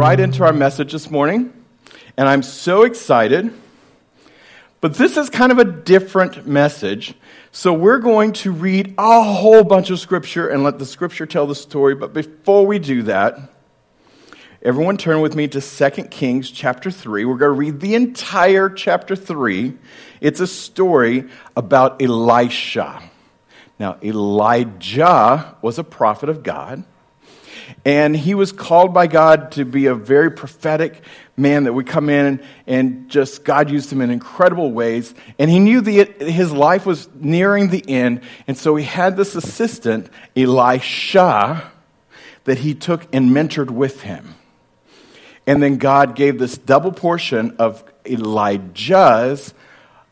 right into our message this morning, and I'm so excited. But this is kind of a different message. So we're going to read a whole bunch of scripture and let the scripture tell the story. But before we do that, everyone turn with me to 2 Kings chapter 3. We're going to read the entire chapter 3. It's a story about Elisha. Now, Elijah was a prophet of God. And he was called by God to be a very prophetic man that would come in and just God used him in incredible ways. And he knew that his life was nearing the end. And so he had this assistant, Elisha, that he took and mentored with him. And then God gave this double portion of Elijah's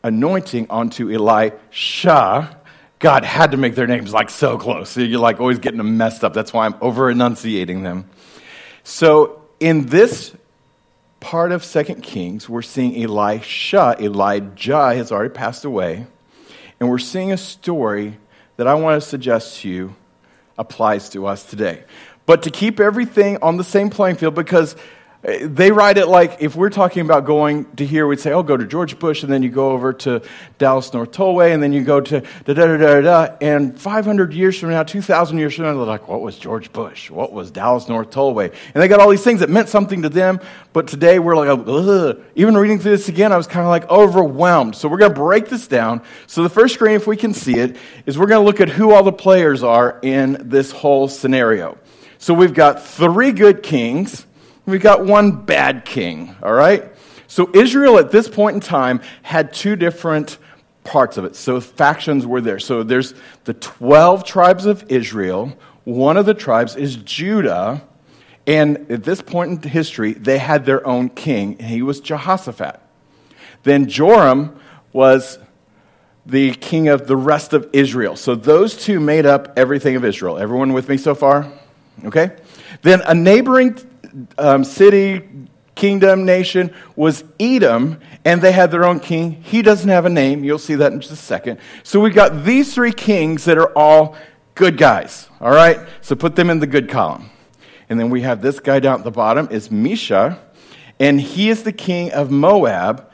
anointing onto Elisha God had to make their names like so close. So you're like always getting them messed up. That's why I'm over enunciating them. So in this part of Second Kings, we're seeing Elisha. Elijah has already passed away. And we're seeing a story that I want to suggest to you applies to us today. But to keep everything on the same playing field, because they write it like if we're talking about going to here, we'd say, oh, go to George Bush, and then you go over to Dallas North Tollway, and then you go to da da da da da. And 500 years from now, 2,000 years from now, they're like, what was George Bush? What was Dallas North Tollway? And they got all these things that meant something to them, but today we're like, oh, Ugh. even reading through this again, I was kind of like overwhelmed. So we're going to break this down. So the first screen, if we can see it, is we're going to look at who all the players are in this whole scenario. So we've got three good kings We've got one bad king, all right? So Israel at this point in time had two different parts of it. So factions were there. So there's the 12 tribes of Israel. One of the tribes is Judah. And at this point in history, they had their own king, and he was Jehoshaphat. Then Joram was the king of the rest of Israel. So those two made up everything of Israel. Everyone with me so far? Okay? Then a neighboring um, city, kingdom, nation was Edom, and they had their own king. He doesn't have a name. You'll see that in just a second. So we've got these three kings that are all good guys. All right? So put them in the good column. And then we have this guy down at the bottom is Mesha, and he is the king of Moab.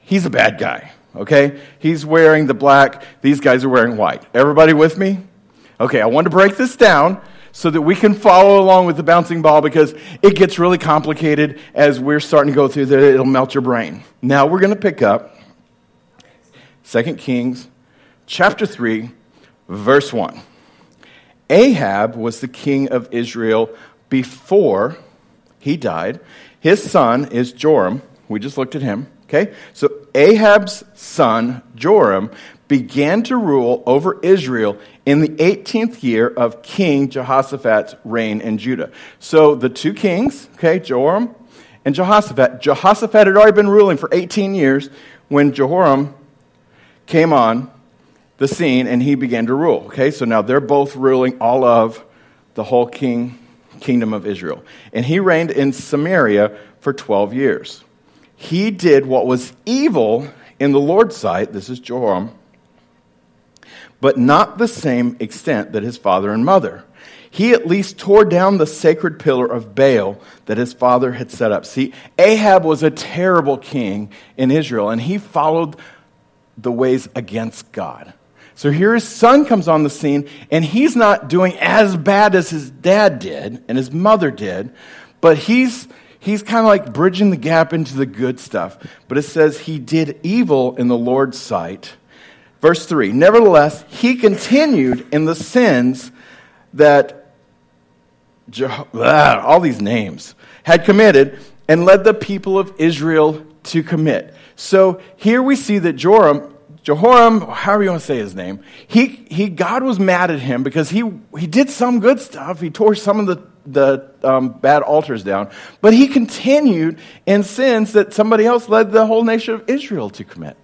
He's a bad guy. Okay? He's wearing the black. These guys are wearing white. Everybody with me? Okay, I want to break this down so that we can follow along with the bouncing ball because it gets really complicated as we're starting to go through that. It'll melt your brain. Now we're going to pick up 2 Kings chapter 3, verse 1. Ahab was the king of Israel before he died. His son is Joram. We just looked at him. Okay? So Ahab's son, Joram, began to rule over Israel in the 18th year of King Jehoshaphat's reign in Judah. So the two kings, okay, Joram and Jehoshaphat, Jehoshaphat had already been ruling for 18 years when Jehoram came on the scene and he began to rule. Okay, so now they're both ruling all of the whole king kingdom of Israel. And he reigned in Samaria for 12 years. He did what was evil in the Lord's sight. This is Jehoram but not the same extent that his father and mother. He at least tore down the sacred pillar of Baal that his father had set up. See, Ahab was a terrible king in Israel, and he followed the ways against God. So here his son comes on the scene, and he's not doing as bad as his dad did and his mother did, but he's he's kind of like bridging the gap into the good stuff. But it says he did evil in the Lord's sight Verse 3 Nevertheless, he continued in the sins that ah, all these names had committed and led the people of Israel to commit. So here we see that Joram, Jehoram, however you want to say his name, he, he, God was mad at him because he, he did some good stuff. He tore some of the, the um, bad altars down, but he continued in sins that somebody else led the whole nation of Israel to commit.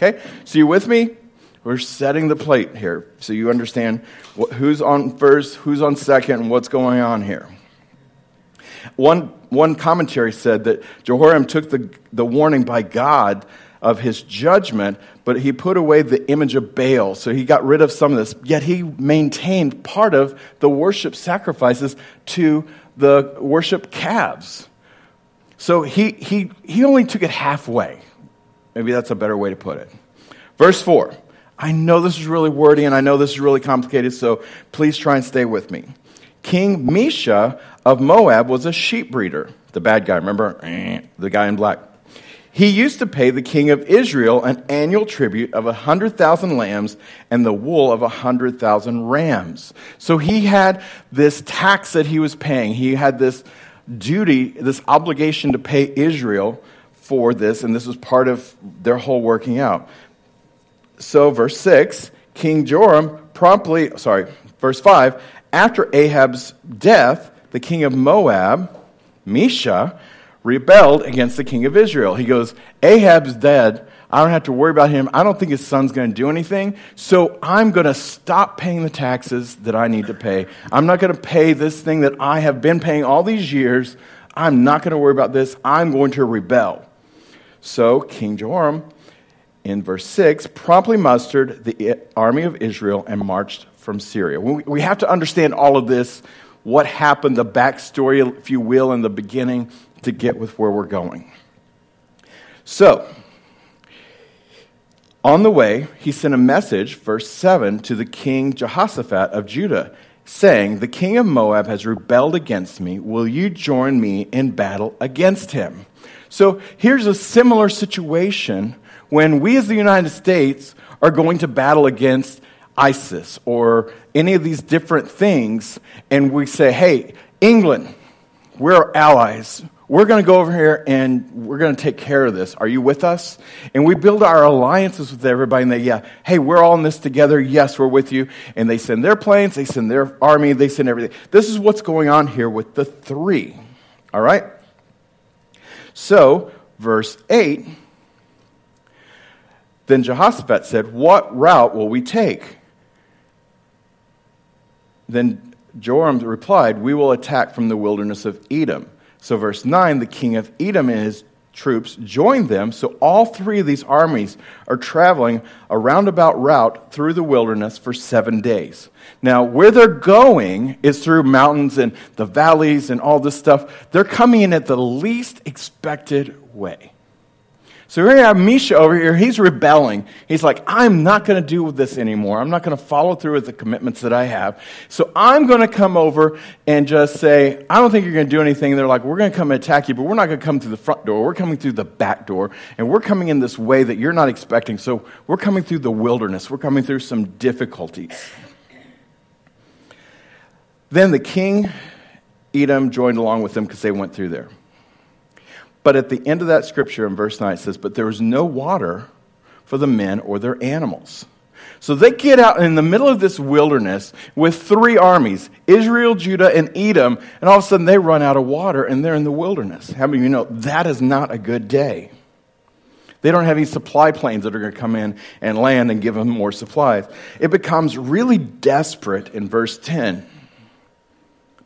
Okay? So you with me? We're setting the plate here so you understand what, who's on first, who's on second, and what's going on here. One, one commentary said that Jehoram took the, the warning by God of his judgment, but he put away the image of Baal. So he got rid of some of this. Yet he maintained part of the worship sacrifices to the worship calves. So he, he, he only took it halfway. Maybe that's a better way to put it. Verse 4. I know this is really wordy and I know this is really complicated, so please try and stay with me. King Mesha of Moab was a sheep breeder. The bad guy, remember? Eh, the guy in black. He used to pay the king of Israel an annual tribute of a 100,000 lambs and the wool of a 100,000 rams. So he had this tax that he was paying. He had this duty, this obligation to pay Israel for this, and this was part of their whole working out. So, verse 6 King Joram promptly, sorry, verse 5, after Ahab's death, the king of Moab, Mesha, rebelled against the king of Israel. He goes, Ahab's dead. I don't have to worry about him. I don't think his son's going to do anything. So I'm going to stop paying the taxes that I need to pay. I'm not going to pay this thing that I have been paying all these years. I'm not going to worry about this. I'm going to rebel. So King Joram, in verse 6, promptly mustered the army of Israel and marched from Syria. We have to understand all of this, what happened, the backstory, if you will, in the beginning to get with where we're going. So, on the way, he sent a message, verse 7, to the king Jehoshaphat of Judah, saying, The king of Moab has rebelled against me. Will you join me in battle against him? So here's a similar situation when we as the United States are going to battle against ISIS or any of these different things, and we say, Hey, England, we're allies. We're going to go over here and we're going to take care of this. Are you with us? And we build our alliances with everybody and they, yeah, hey, we're all in this together. Yes, we're with you. And they send their planes, they send their army, they send everything. This is what's going on here with the three. All right? So, verse 8 Then Jehoshaphat said, What route will we take? Then Joram replied, We will attack from the wilderness of Edom. So, verse 9 the king of Edom and his troops joined them. So, all three of these armies are traveling a roundabout route through the wilderness for seven days. Now, where they're going is through mountains and the valleys and all this stuff. They're coming in at the least expected way. So here you have Mesha over here. He's rebelling. He's like, I'm not going to do this anymore. I'm not going to follow through with the commitments that I have. So I'm going to come over and just say, I don't think you're going to do anything. And they're like, we're going to come and attack you, but we're not going to come through the front door. We're coming through the back door. And we're coming in this way that you're not expecting. So we're coming through the wilderness. We're coming through some difficulties. Then the king, Edom, joined along with them because they went through there. But at the end of that scripture in verse 9, it says, But there was no water for the men or their animals. So they get out in the middle of this wilderness with three armies Israel, Judah, and Edom, and all of a sudden they run out of water and they're in the wilderness. How many of you know that is not a good day? They don't have any supply planes that are going to come in and land and give them more supplies. It becomes really desperate in verse 10.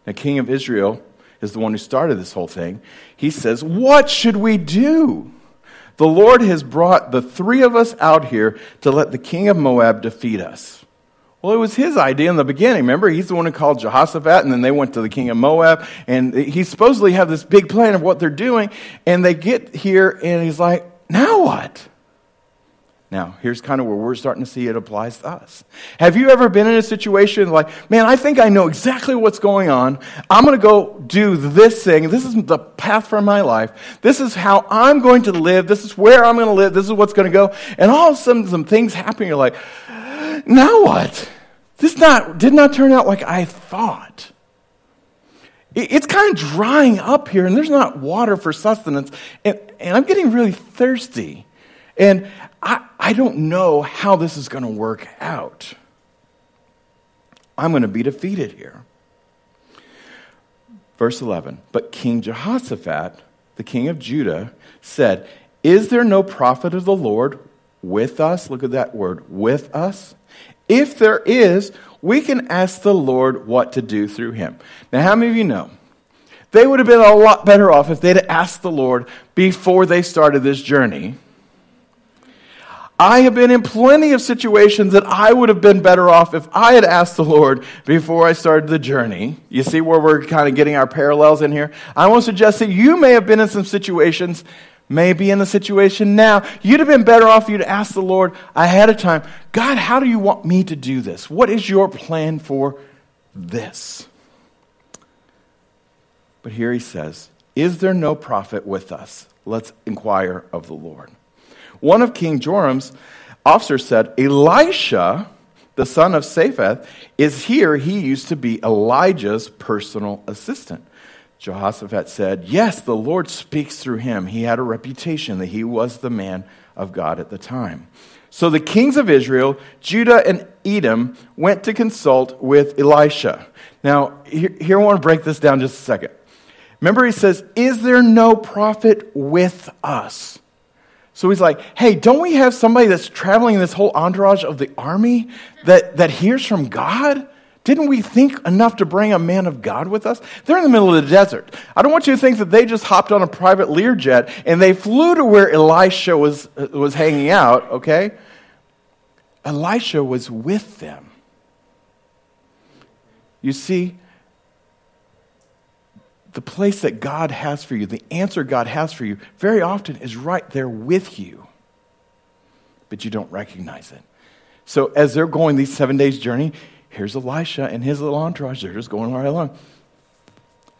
The king of Israel is the one who started this whole thing. He says, What should we do? The Lord has brought the three of us out here to let the king of Moab defeat us. Well, it was his idea in the beginning. Remember, he's the one who called Jehoshaphat, and then they went to the king of Moab, and he supposedly have this big plan of what they're doing, and they get here, and he's like, now what? Now, here's kind of where we're starting to see it applies to us. Have you ever been in a situation like, man, I think I know exactly what's going on. I'm going to go do this thing. This is the path for my life. This is how I'm going to live. This is where I'm going to live. This is what's going to go. And all of a sudden, some things happen. You're like, now what? This not, did not turn out like I thought. It's kind of drying up here, and there's not water for sustenance. And, and I'm getting really thirsty. And I, I don't know how this is going to work out. I'm going to be defeated here. Verse 11 But King Jehoshaphat, the king of Judah, said, Is there no prophet of the Lord with us? Look at that word, with us. If there is, we can ask the Lord what to do through him. Now, how many of you know? They would have been a lot better off if they'd asked the Lord before they started this journey I have been in plenty of situations that I would have been better off if I had asked the Lord before I started the journey. You see where we're kind of getting our parallels in here? I want to suggest that you may have been in some situations, maybe in a situation now. You'd have been better off if you'd ask the Lord ahead of time, God, how do you want me to do this? What is your plan for this? But here he says, Is there no prophet with us? Let's inquire of the Lord. One of King Joram's officers said, Elisha, the son of Shaphat, is here. He used to be Elijah's personal assistant. Jehoshaphat said, Yes, the Lord speaks through him. He had a reputation that he was the man of God at the time. So the kings of Israel, Judah and Edom, went to consult with Elisha. Now, here, here I want to break this down just a second. Remember, he says, Is there no prophet with us? So he's like, hey, don't we have somebody that's traveling this whole entourage of the army that, that hears from God? Didn't we think enough to bring a man of God with us? They're in the middle of the desert. I don't want you to think that they just hopped on a private Learjet and they flew to where Elisha was, uh, was hanging out, okay? Elisha was with them. You see, the place that God has for you, the answer God has for you, very often is right there with you, but you don't recognize it. So as they're going these seven days journey, here's Elisha and his little entourage. They're just going right along.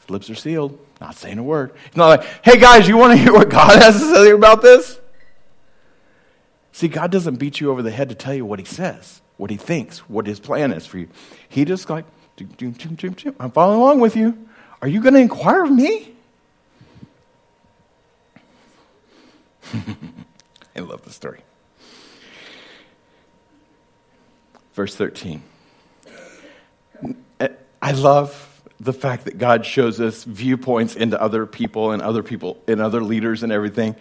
His lips are sealed, not saying a word. It's not like, hey guys, you want to hear what God has to say about this? See, God doesn't beat you over the head to tell you what he says, what he thinks, what his plan is for you. He just like, I'm following along with you. Are you going to inquire of me? I love the story. Verse 13. I love the fact that God shows us viewpoints into other people and other people and other leaders and everything.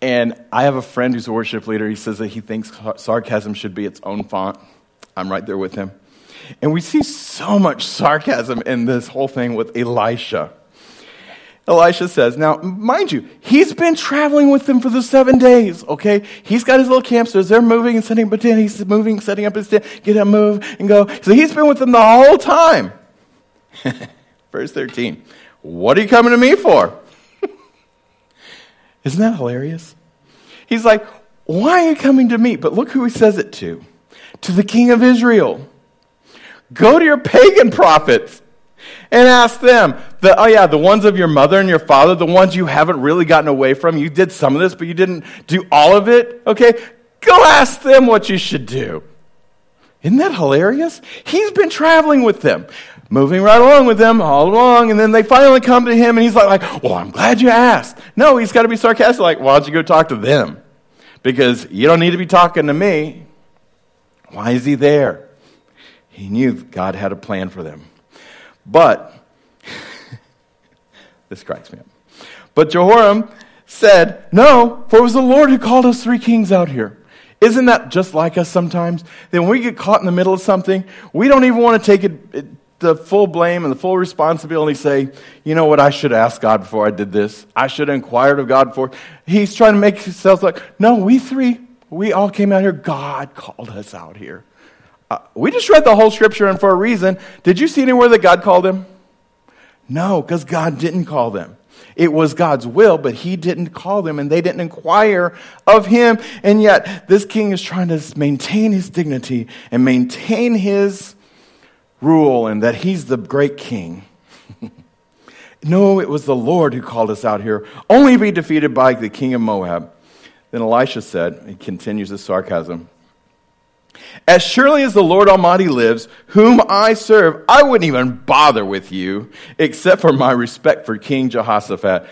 And I have a friend who's a worship leader. He says that he thinks sarcasm should be its own font. I'm right there with him. And we see so much sarcasm in this whole thing with Elisha. Elisha says, now, mind you, he's been traveling with them for the seven days, okay? He's got his little campsters. They're moving and setting up a tent. He's moving, setting up his tent, get him move, and go. So he's been with them the whole time. Verse 13. What are you coming to me for? Isn't that hilarious? He's like, why are you coming to me? But look who he says it to. To the king of Israel. Go to your pagan prophets and ask them. The, oh, yeah, the ones of your mother and your father, the ones you haven't really gotten away from. You did some of this, but you didn't do all of it. Okay? Go ask them what you should do. Isn't that hilarious? He's been traveling with them, moving right along with them all along, and then they finally come to him, and he's like, like Well, I'm glad you asked. No, he's got to be sarcastic, like, Why don't you go talk to them? Because you don't need to be talking to me. Why is he there? He knew God had a plan for them. But, this cracks me up. But Jehoram said, No, for it was the Lord who called us three kings out here. Isn't that just like us sometimes? Then when we get caught in the middle of something, we don't even want to take it, it, the full blame and the full responsibility, say, you know what, I should ask God before I did this. I should have inquired of God before. He's trying to make himself like, no, we three, we all came out here. God called us out here. Uh, we just read the whole scripture and for a reason. Did you see anywhere that God called them? No, because God didn't call them. It was God's will, but he didn't call them and they didn't inquire of him. And yet, this king is trying to maintain his dignity and maintain his rule and that he's the great king. no, it was the Lord who called us out here, only be defeated by the king of Moab. Then Elisha said, he continues his sarcasm, as surely as the Lord Almighty lives, whom I serve, I wouldn't even bother with you except for my respect for King Jehoshaphat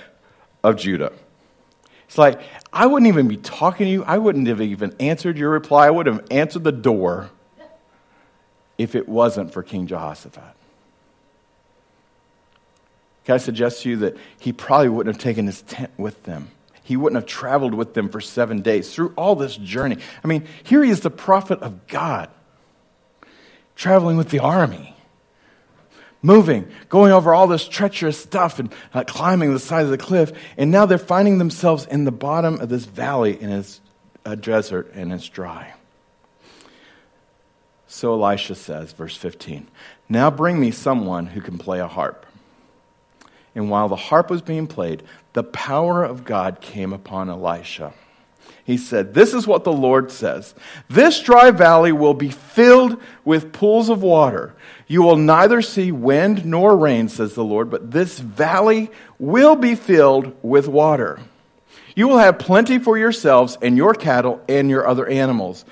of Judah. It's like, I wouldn't even be talking to you. I wouldn't have even answered your reply. I would have answered the door if it wasn't for King Jehoshaphat. Can I suggest to you that he probably wouldn't have taken his tent with them? He wouldn't have traveled with them for seven days through all this journey. I mean, here he is, the prophet of God, traveling with the army, moving, going over all this treacherous stuff and uh, climbing the side of the cliff. And now they're finding themselves in the bottom of this valley, and it's a desert and it's dry. So Elisha says, verse 15, Now bring me someone who can play a harp. And while the harp was being played, the power of God came upon Elisha. He said, This is what the Lord says This dry valley will be filled with pools of water. You will neither see wind nor rain, says the Lord, but this valley will be filled with water. You will have plenty for yourselves and your cattle and your other animals.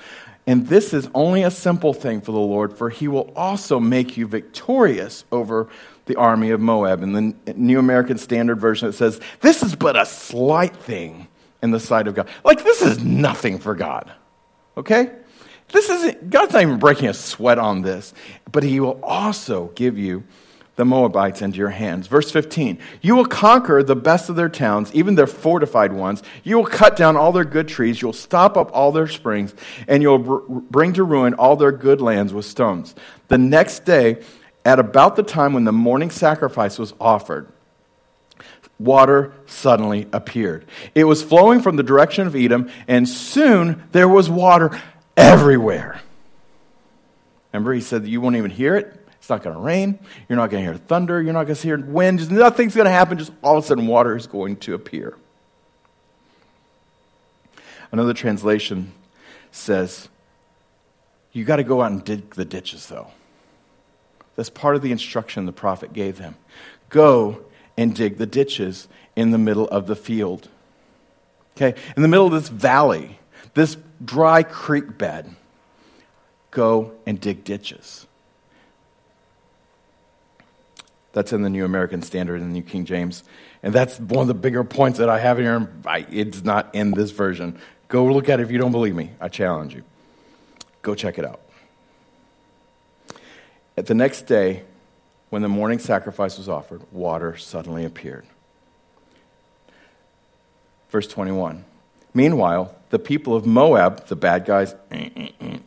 And this is only a simple thing for the Lord, for he will also make you victorious over the army of Moab. In the New American Standard Version, it says, This is but a slight thing in the sight of God. Like, this is nothing for God. Okay? This isn't, God's not even breaking a sweat on this, but He will also give you the Moabites into your hands. Verse 15 You will conquer the best of their towns, even their fortified ones. You will cut down all their good trees. You'll stop up all their springs, and you'll br- bring to ruin all their good lands with stones. The next day, at about the time when the morning sacrifice was offered, water suddenly appeared. It was flowing from the direction of Edom, and soon there was water everywhere. Remember, he said you won't even hear it. It's not going to rain. You're not going to hear thunder. You're not going to hear wind. Just Nothing's going to happen. Just all of a sudden, water is going to appear. Another translation says, You got to go out and dig the ditches, though. That's part of the instruction the prophet gave them. Go and dig the ditches in the middle of the field. Okay? In the middle of this valley, this dry creek bed, go and dig ditches. That's in the New American Standard and the New King James. And that's one of the bigger points that I have here. It's not in this version. Go look at it if you don't believe me. I challenge you. Go check it out. At the next day, when the morning sacrifice was offered, water suddenly appeared. Verse 21. Meanwhile, the people of Moab, the bad guys, eh, eh, eh,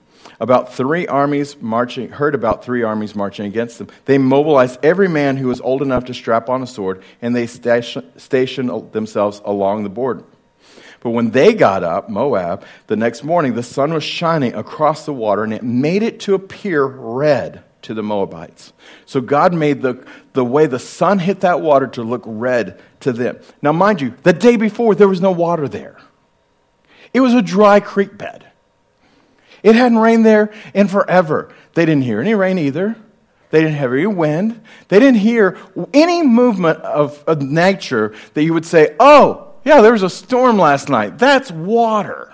about three armies marching, heard about three armies marching against them. They mobilized every man who was old enough to strap on a sword, and they stationed themselves along the border. But when they got up, Moab, the next morning, the sun was shining across the water, and it made it to appear red to the Moabites. So God made the, the way the sun hit that water to look red to them. Now, mind you, the day before, there was no water there, it was a dry creek bed. It hadn't rained there in forever. They didn't hear any rain either. They didn't have any wind. They didn't hear any movement of, of nature that you would say, oh, yeah, there was a storm last night. That's water.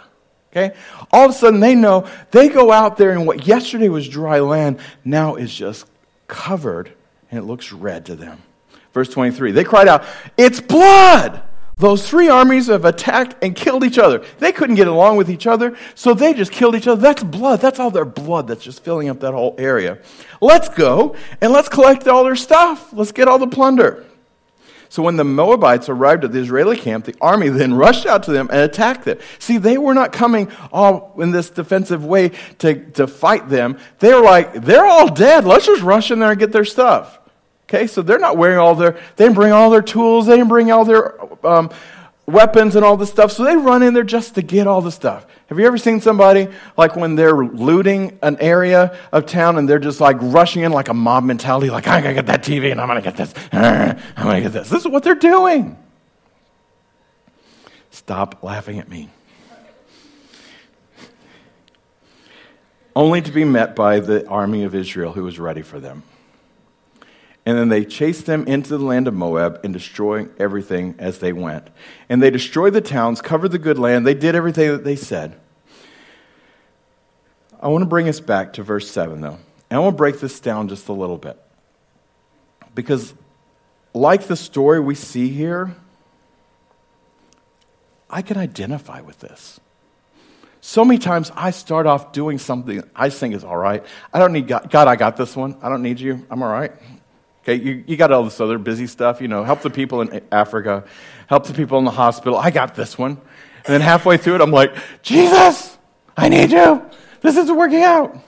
Okay? All of a sudden, they know they go out there, and what yesterday was dry land now is just covered, and it looks red to them. Verse 23 They cried out, It's blood! Those three armies have attacked and killed each other. They couldn't get along with each other, so they just killed each other. That's blood. That's all their blood that's just filling up that whole area. Let's go and let's collect all their stuff. Let's get all the plunder. So when the Moabites arrived at the Israeli camp, the army then rushed out to them and attacked them. See, they were not coming all in this defensive way to, to fight them. They were like, they're all dead. Let's just rush in there and get their stuff. Okay, so they're not wearing all their, they didn't bring all their tools, they didn't bring all their um, weapons and all this stuff. So they run in there just to get all the stuff. Have you ever seen somebody like when they're looting an area of town and they're just like rushing in like a mob mentality, like, I'm to get that TV and I'm to get this, I'm to get this. This is what they're doing. Stop laughing at me. Only to be met by the army of Israel who was ready for them. And then they chased them into the land of Moab and destroying everything as they went. And they destroyed the towns, covered the good land. They did everything that they said. I want to bring us back to verse 7, though. And I want to break this down just a little bit. Because, like the story we see here, I can identify with this. So many times I start off doing something I think is all right. I don't need God. God, I got this one. I don't need you. I'm all right. Okay, you, you got all this other busy stuff, you know, help the people in Africa, help the people in the hospital. I got this one. And then halfway through it, I'm like, Jesus, I need you. This isn't working out.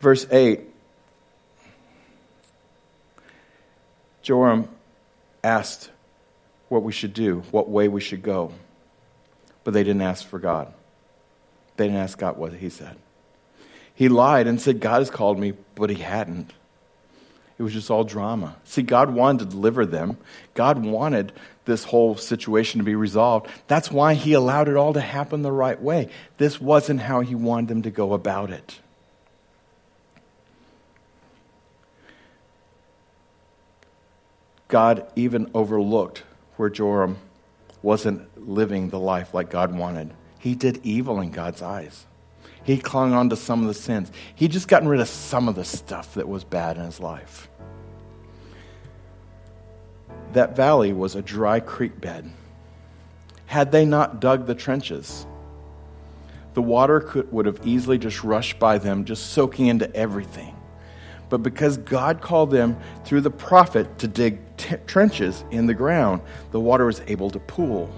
Verse 8 Joram asked what we should do, what way we should go. But they didn't ask for God. They didn't ask God what he said. He lied and said, God has called me, but he hadn't. It was just all drama. See, God wanted to deliver them. God wanted this whole situation to be resolved. That's why he allowed it all to happen the right way. This wasn't how he wanted them to go about it. God even overlooked where Joram wasn't living the life like God wanted. He did evil in God's eyes. He clung on to some of the sins. He'd just gotten rid of some of the stuff that was bad in his life. That valley was a dry creek bed. Had they not dug the trenches, the water could, would have easily just rushed by them, just soaking into everything. But because God called them through the prophet to dig t- trenches in the ground, the water was able to pool.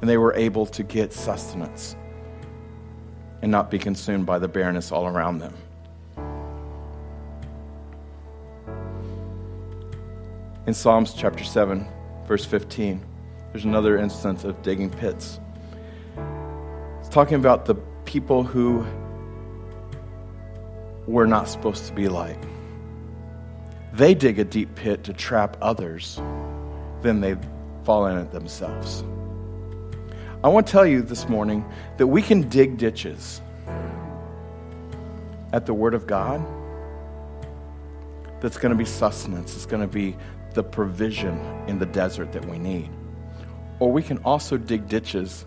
And they were able to get sustenance and not be consumed by the barrenness all around them. In Psalms chapter 7, verse 15, there's another instance of digging pits. It's talking about the people who we're not supposed to be like. They dig a deep pit to trap others, then they fall in it themselves. I want to tell you this morning that we can dig ditches at the Word of God that's going to be sustenance, it's going to be the provision in the desert that we need. Or we can also dig ditches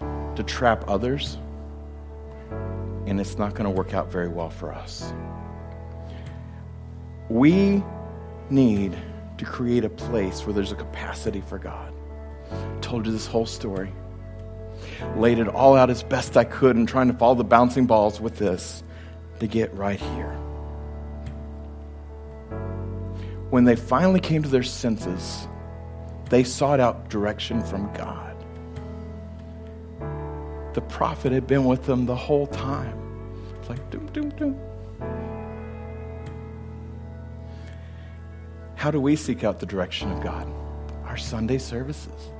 to trap others and it's not going to work out very well for us. We need to create a place where there's a capacity for God. I told you this whole story. Laid it all out as best I could and trying to follow the bouncing balls with this to get right here. When they finally came to their senses, they sought out direction from God. The prophet had been with them the whole time. It's like, doom, doom, doom. How do we seek out the direction of God? Our Sunday services.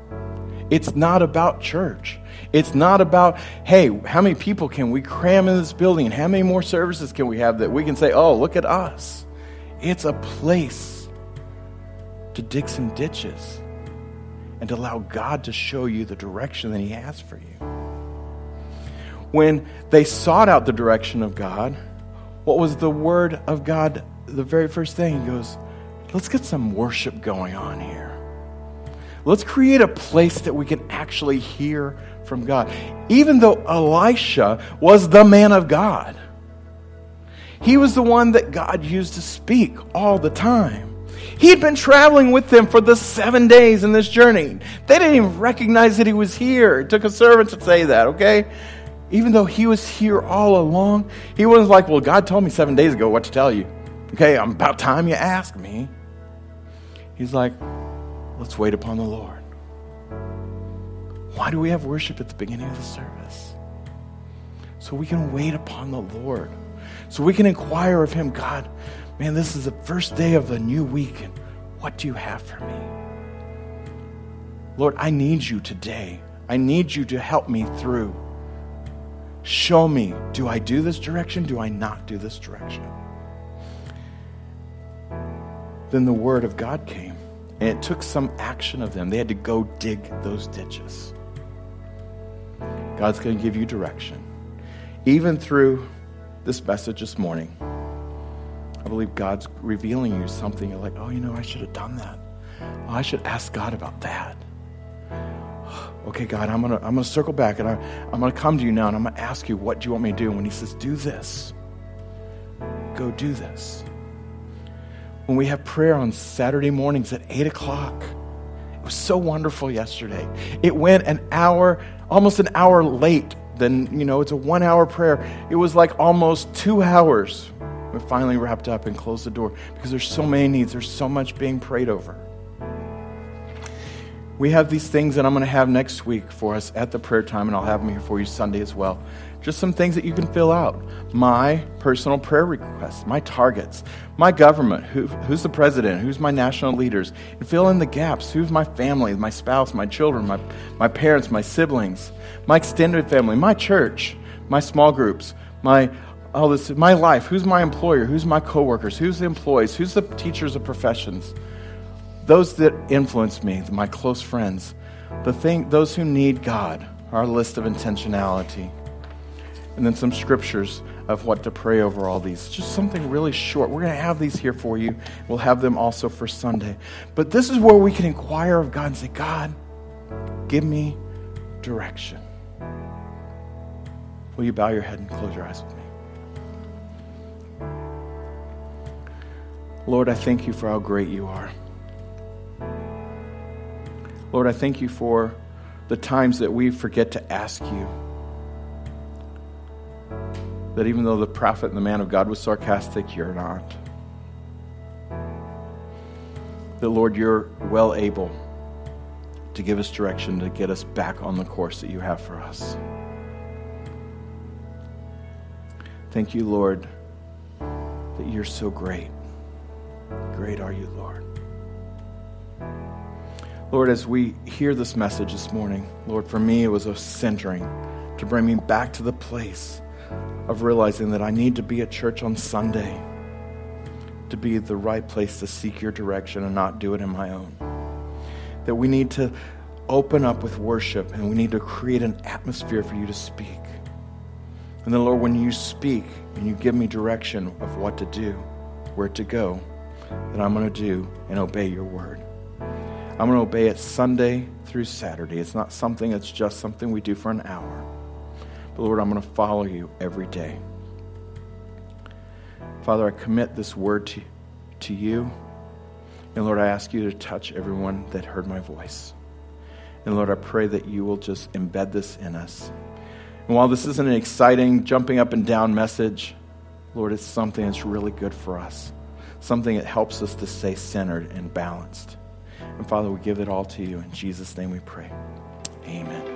It's not about church. It's not about, hey, how many people can we cram in this building how many more services can we have that we can say, oh, look at us. It's a place to dig some ditches and to allow God to show you the direction that He has for you when they sought out the direction of God, what was the word of God? The very first thing he goes, let's get some worship going on here. Let's create a place that we can actually hear from God. Even though Elisha was the man of God, he was the one that God used to speak all the time. He had been traveling with them for the seven days in this journey. They didn't even recognize that he was here. It took a servant to say that, okay? even though he was here all along, he wasn't like, Well, God told me seven days ago what to tell you. Okay, I'm about time you ask me. He's like, Let's wait upon the Lord. Why do we have worship at the beginning of the service? So we can wait upon the Lord. So we can inquire of Him, God, man, this is the first day of the new week, and what do you have for me? Lord, I need you today. I need you to help me through. Show me, do I do this direction? Do I not do this direction? Then the word of God came, and it took some action of them. They had to go dig those ditches. God's going to give you direction. Even through this message this morning, I believe God's revealing you something. You're like, oh, you know, I should have done that. Oh, I should ask God about that okay, God, I'm gonna I'm gonna circle back and I, I'm gonna come to you now and I'm gonna ask you, what do you want me to do? And when he says, do this, go do this. When we have prayer on Saturday mornings at eight o'clock, it was so wonderful yesterday. It went an hour, almost an hour late. Then, you know, it's a one hour prayer. It was like almost two hours. We finally wrapped up and closed the door because there's so many needs. There's so much being prayed over. We have these things that I'm going to have next week for us at the prayer time, and I'll have them here for you Sunday as well. Just some things that you can fill out. My personal prayer requests, my targets, my government, who, who's the president, who's my national leaders, and fill in the gaps. Who's my family, my spouse, my children, my, my parents, my siblings, my extended family, my church, my small groups, my all this, my life. Who's my employer? Who's my coworkers? Who's the employees? Who's the teachers of professions? Those that influence me, my close friends, the thing, those who need God, our list of intentionality. And then some scriptures of what to pray over all these. Just something really short. We're going to have these here for you. We'll have them also for Sunday. But this is where we can inquire of God and say, God, give me direction. Will you bow your head and close your eyes with me? Lord, I thank you for how great you are. Lord, I thank you for the times that we forget to ask you. That even though the prophet and the man of God was sarcastic, you're not. That, Lord, you're well able to give us direction to get us back on the course that you have for us. Thank you, Lord, that you're so great. Great are you, Lord. Lord, as we hear this message this morning, Lord, for me it was a centering to bring me back to the place of realizing that I need to be at church on Sunday to be the right place to seek your direction and not do it in my own. That we need to open up with worship and we need to create an atmosphere for you to speak. And then, Lord, when you speak and you give me direction of what to do, where to go, that I'm going to do and obey your word. I'm going to obey it Sunday through Saturday. It's not something that's just something we do for an hour. But Lord, I'm going to follow you every day. Father, I commit this word to, to you. And Lord, I ask you to touch everyone that heard my voice. And Lord, I pray that you will just embed this in us. And while this isn't an exciting, jumping up and down message, Lord, it's something that's really good for us something that helps us to stay centered and balanced. And Father, we give it all to you. In Jesus' name we pray. Amen.